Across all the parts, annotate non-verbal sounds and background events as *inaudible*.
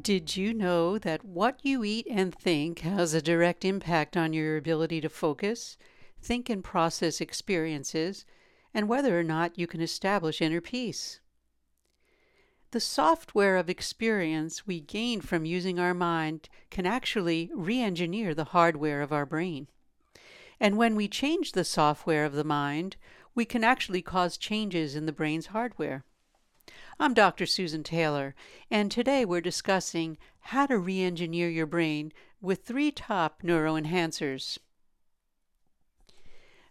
Did you know that what you eat and think has a direct impact on your ability to focus, think, and process experiences, and whether or not you can establish inner peace? The software of experience we gain from using our mind can actually re engineer the hardware of our brain. And when we change the software of the mind, we can actually cause changes in the brain's hardware. I'm Dr. Susan Taylor, and today we're discussing how to re engineer your brain with three top neuroenhancers.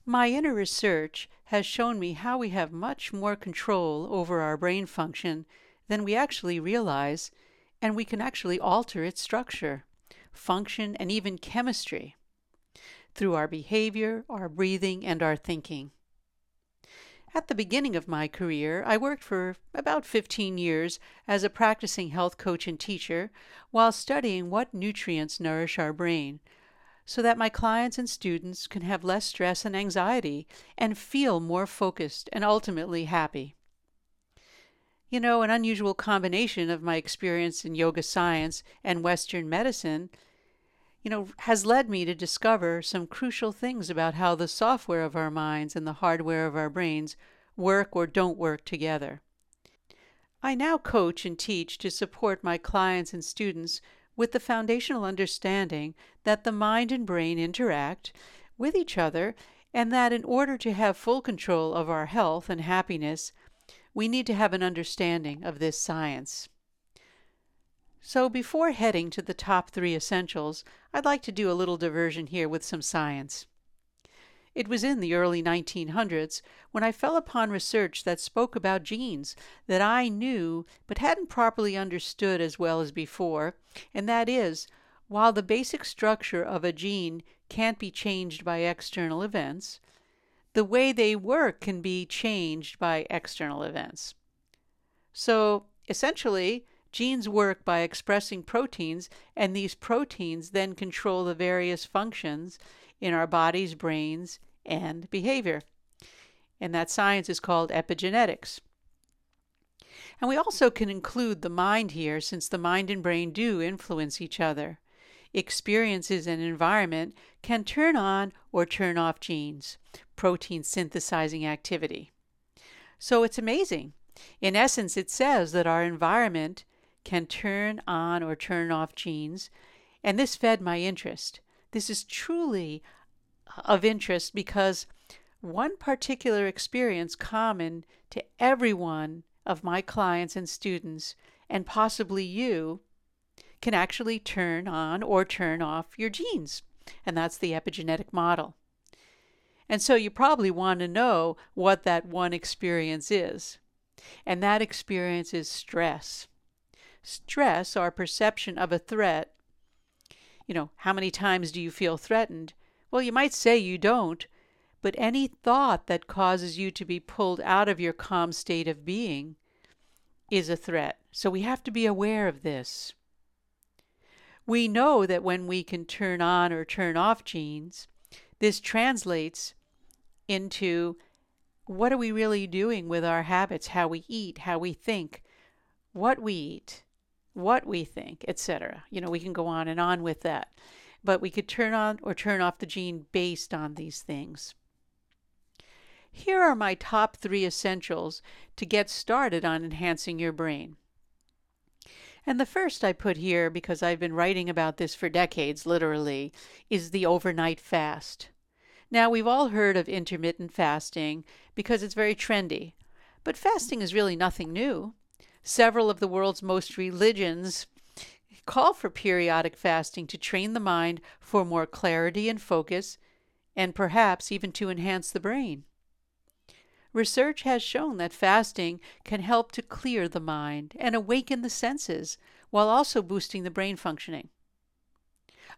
My inner research has shown me how we have much more control over our brain function than we actually realize, and we can actually alter its structure, function, and even chemistry through our behavior, our breathing, and our thinking. At the beginning of my career, I worked for about 15 years as a practicing health coach and teacher while studying what nutrients nourish our brain so that my clients and students can have less stress and anxiety and feel more focused and ultimately happy. You know, an unusual combination of my experience in yoga science and Western medicine you know, has led me to discover some crucial things about how the software of our minds and the hardware of our brains work or don't work together. I now coach and teach to support my clients and students with the foundational understanding that the mind and brain interact with each other and that in order to have full control of our health and happiness, we need to have an understanding of this science. So, before heading to the top three essentials, I'd like to do a little diversion here with some science. It was in the early 1900s when I fell upon research that spoke about genes that I knew but hadn't properly understood as well as before, and that is, while the basic structure of a gene can't be changed by external events, the way they work can be changed by external events. So, essentially, Genes work by expressing proteins, and these proteins then control the various functions in our bodies, brains, and behavior. And that science is called epigenetics. And we also can include the mind here, since the mind and brain do influence each other. Experiences and environment can turn on or turn off genes, protein synthesizing activity. So it's amazing. In essence, it says that our environment can turn on or turn off genes, and this fed my interest. This is truly of interest because one particular experience common to every one of my clients and students, and possibly you, can actually turn on or turn off your genes, and that's the epigenetic model. And so you probably want to know what that one experience is. And that experience is stress stress, our perception of a threat, you know, how many times do you feel threatened? Well, you might say you don't, but any thought that causes you to be pulled out of your calm state of being is a threat. So we have to be aware of this. We know that when we can turn on or turn off genes, this translates into what are we really doing with our habits, how we eat, how we think, what we eat what we think, etc. You know, we can go on and on with that. But we could turn on or turn off the gene based on these things. Here are my top three essentials to get started on enhancing your brain. And the first I put here, because I've been writing about this for decades, literally, is the overnight fast. Now, we've all heard of intermittent fasting because it's very trendy, but fasting is really nothing new. Several of the world's most religions call for periodic fasting to train the mind for more clarity and focus, and perhaps even to enhance the brain. Research has shown that fasting can help to clear the mind and awaken the senses while also boosting the brain functioning.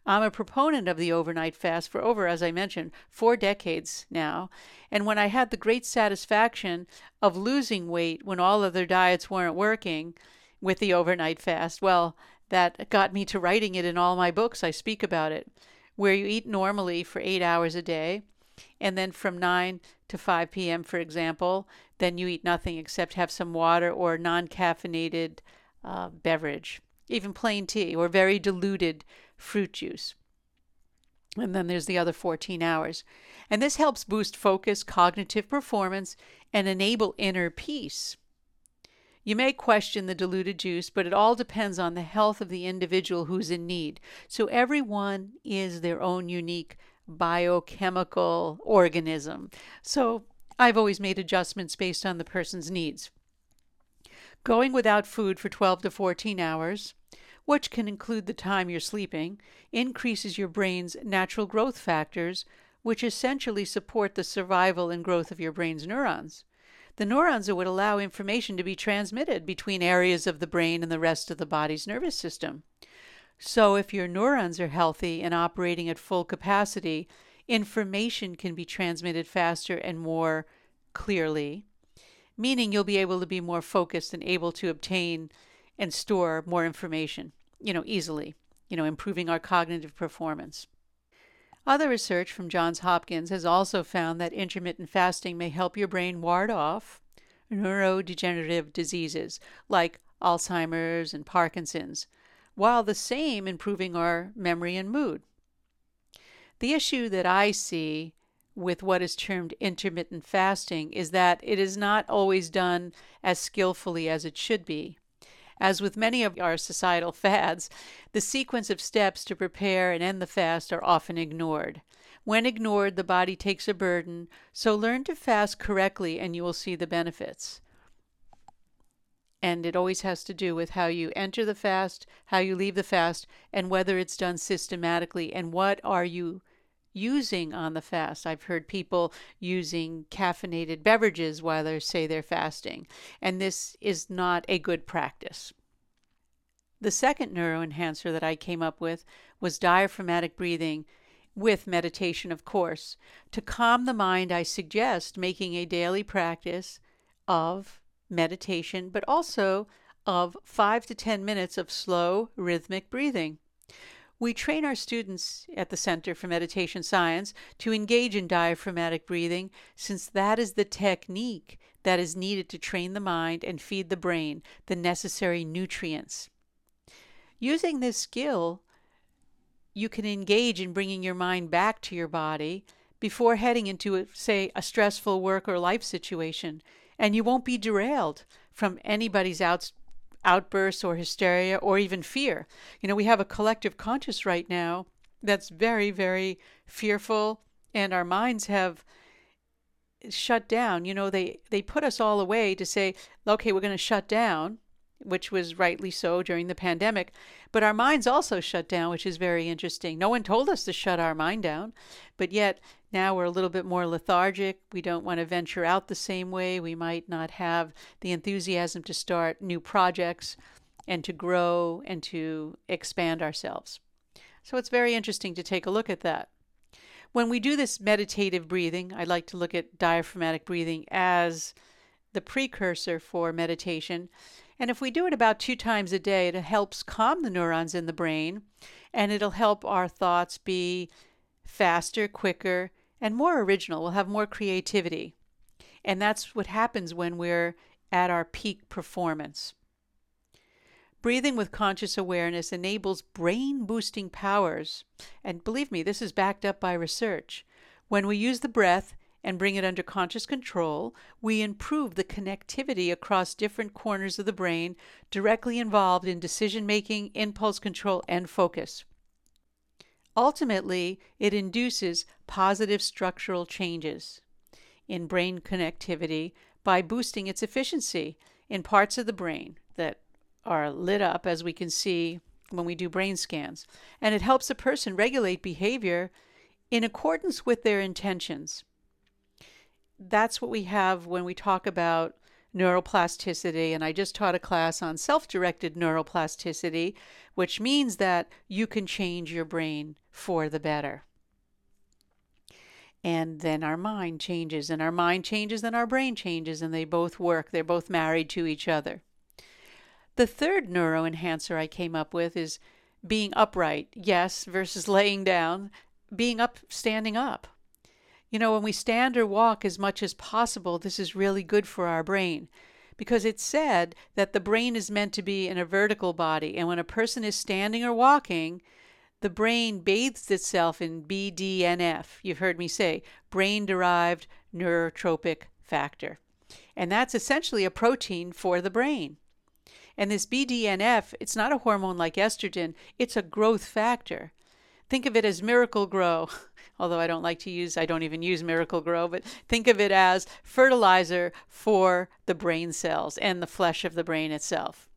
I'm a proponent of the overnight fast for over, as I mentioned, four decades now. And when I had the great satisfaction of losing weight when all other diets weren't working with the overnight fast, well, that got me to writing it in all my books. I speak about it, where you eat normally for eight hours a day. And then from 9 to 5 p.m., for example, then you eat nothing except have some water or non caffeinated uh, beverage, even plain tea or very diluted fruit juice. And then there's the other 14 hours. And this helps boost focus, cognitive performance, and enable inner peace. You may question the diluted juice, but it all depends on the health of the individual who's in need. So everyone is their own unique biochemical organism. So I've always made adjustments based on the person's needs. Going without food for 12 to 14 hours which can include the time you're sleeping, increases your brain's natural growth factors, which essentially support the survival and growth of your brain's neurons. The neurons are what allow information to be transmitted between areas of the brain and the rest of the body's nervous system. So, if your neurons are healthy and operating at full capacity, information can be transmitted faster and more clearly, meaning you'll be able to be more focused and able to obtain and store more information you know, easily, you know, improving our cognitive performance. Other research from Johns Hopkins has also found that intermittent fasting may help your brain ward off neurodegenerative diseases like Alzheimer's and Parkinson's, while the same improving our memory and mood. The issue that I see with what is termed intermittent fasting is that it is not always done as skillfully as it should be. As with many of our societal fads, the sequence of steps to prepare and end the fast are often ignored. When ignored, the body takes a burden, so learn to fast correctly and you will see the benefits. And it always has to do with how you enter the fast, how you leave the fast, and whether it's done systematically and what are you using on the fast. I've heard people using caffeinated beverages while they say they're fasting, and this is not a good practice. The second neuroenhancer that I came up with was diaphragmatic breathing with meditation, of course. To calm the mind, I suggest making a daily practice of meditation, but also of five to 10 minutes of slow, rhythmic breathing. We train our students at the Center for Meditation Science to engage in diaphragmatic breathing since that is the technique that is needed to train the mind and feed the brain the necessary nutrients. Using this skill, you can engage in bringing your mind back to your body before heading into, say, a stressful work or life situation, and you won't be derailed from anybody's out, outbursts or hysteria or even fear. You know, we have a collective conscious right now that's very, very fearful, and our minds have shut down. You know, they, they put us all away to say, okay, we're going to shut down, which was rightly so during the pandemic. But our minds also shut down, which is very interesting. No one told us to shut our mind down, but yet now we're a little bit more lethargic. We don't want to venture out the same way. We might not have the enthusiasm to start new projects and to grow and to expand ourselves. So it's very interesting to take a look at that. When we do this meditative breathing, I like to look at diaphragmatic breathing as the precursor for meditation. And if we do it about two times a day, it helps calm the neurons in the brain and it'll help our thoughts be faster, quicker, and more original. We'll have more creativity. And that's what happens when we're at our peak performance. Breathing with conscious awareness enables brain boosting powers. And believe me, this is backed up by research. When we use the breath and bring it under conscious control, we improve the connectivity across different corners of the brain directly involved in decision making, impulse control, and focus. Ultimately, it induces positive structural changes in brain connectivity by boosting its efficiency in parts of the brain that are lit up, as we can see when we do brain scans. And it helps a person regulate behavior in accordance with their intentions. That's what we have when we talk about neuroplasticity. And I just taught a class on self directed neuroplasticity, which means that you can change your brain for the better. And then our mind changes, and our mind changes, and our brain changes, and they both work. They're both married to each other. The third neuroenhancer I came up with is being upright, yes, versus laying down, being up, standing up. You know, when we stand or walk as much as possible, this is really good for our brain because it's said that the brain is meant to be in a vertical body. And when a person is standing or walking, the brain bathes itself in BDNF. You've heard me say brain derived neurotrophic factor. And that's essentially a protein for the brain. And this BDNF, it's not a hormone like estrogen, it's a growth factor. Think of it as Miracle-Gro. *laughs* although I don't like to use, I don't even use Miracle-Gro, but think of it as fertilizer for the brain cells and the flesh of the brain itself.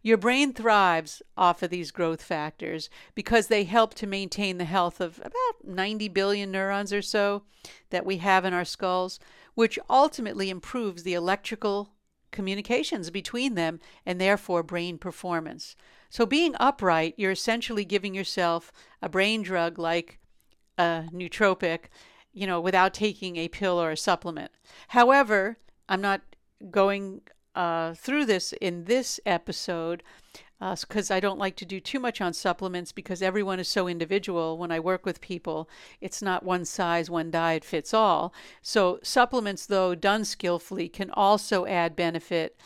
Your brain thrives off of these growth factors because they help to maintain the health of about 90 billion neurons or so that we have in our skulls, which ultimately improves the electrical communications between them and therefore brain performance. So, being upright, you're essentially giving yourself a brain drug like a nootropic, you know, without taking a pill or a supplement. However, I'm not going uh, through this in this episode because uh, I don't like to do too much on supplements because everyone is so individual. When I work with people, it's not one size, one diet fits all. So, supplements, though done skillfully, can also add benefit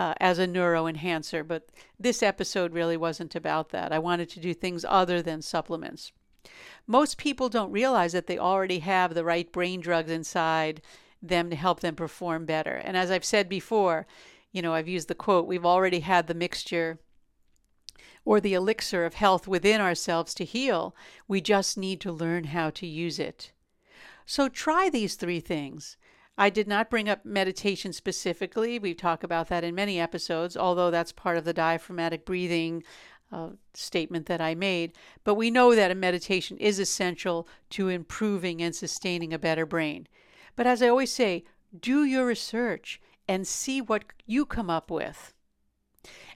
uh, as a neuro enhancer. But this episode really wasn't about that. I wanted to do things other than supplements. Most people don't realize that they already have the right brain drugs inside them to help them perform better. And as I've said before, you know, I've used the quote, we've already had the mixture or the elixir of health within ourselves to heal. We just need to learn how to use it. So try these three things. I did not bring up meditation specifically. We talk about that in many episodes, although that's part of the diaphragmatic breathing uh, statement that I made. But we know that a meditation is essential to improving and sustaining a better brain. But as I always say, do your research and see what you come up with.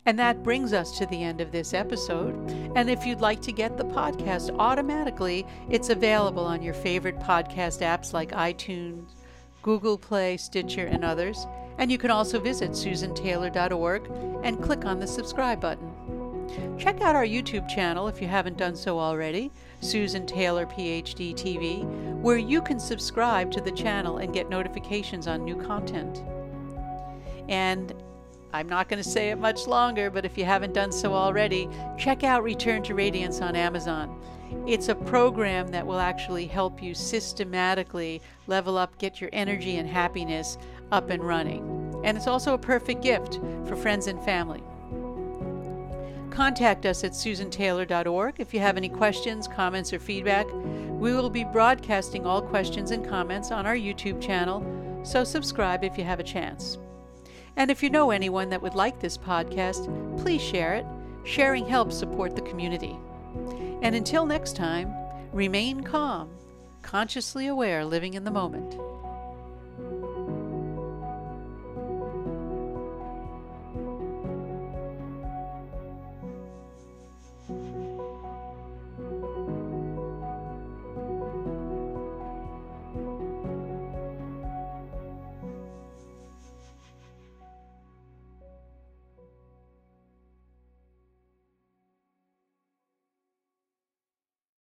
And that brings us to the end of this episode. And if you'd like to get the podcast automatically, it's available on your favorite podcast apps like iTunes, Google Play, Stitcher, and others. And you can also visit susantaylor.org and click on the subscribe button. Check out our YouTube channel if you haven't done so already, Susan Taylor PhD TV, where you can subscribe to the channel and get notifications on new content. And I'm not going to say it much longer, but if you haven't done so already, check out Return to Radiance on Amazon. It's a program that will actually help you systematically level up, get your energy and happiness up and running. And it's also a perfect gift for friends and family. Contact us at susantaylor.org if you have any questions, comments, or feedback. We will be broadcasting all questions and comments on our YouTube channel, so subscribe if you have a chance. And if you know anyone that would like this podcast, please share it. Sharing helps support the community. And until next time, remain calm, consciously aware, living in the moment.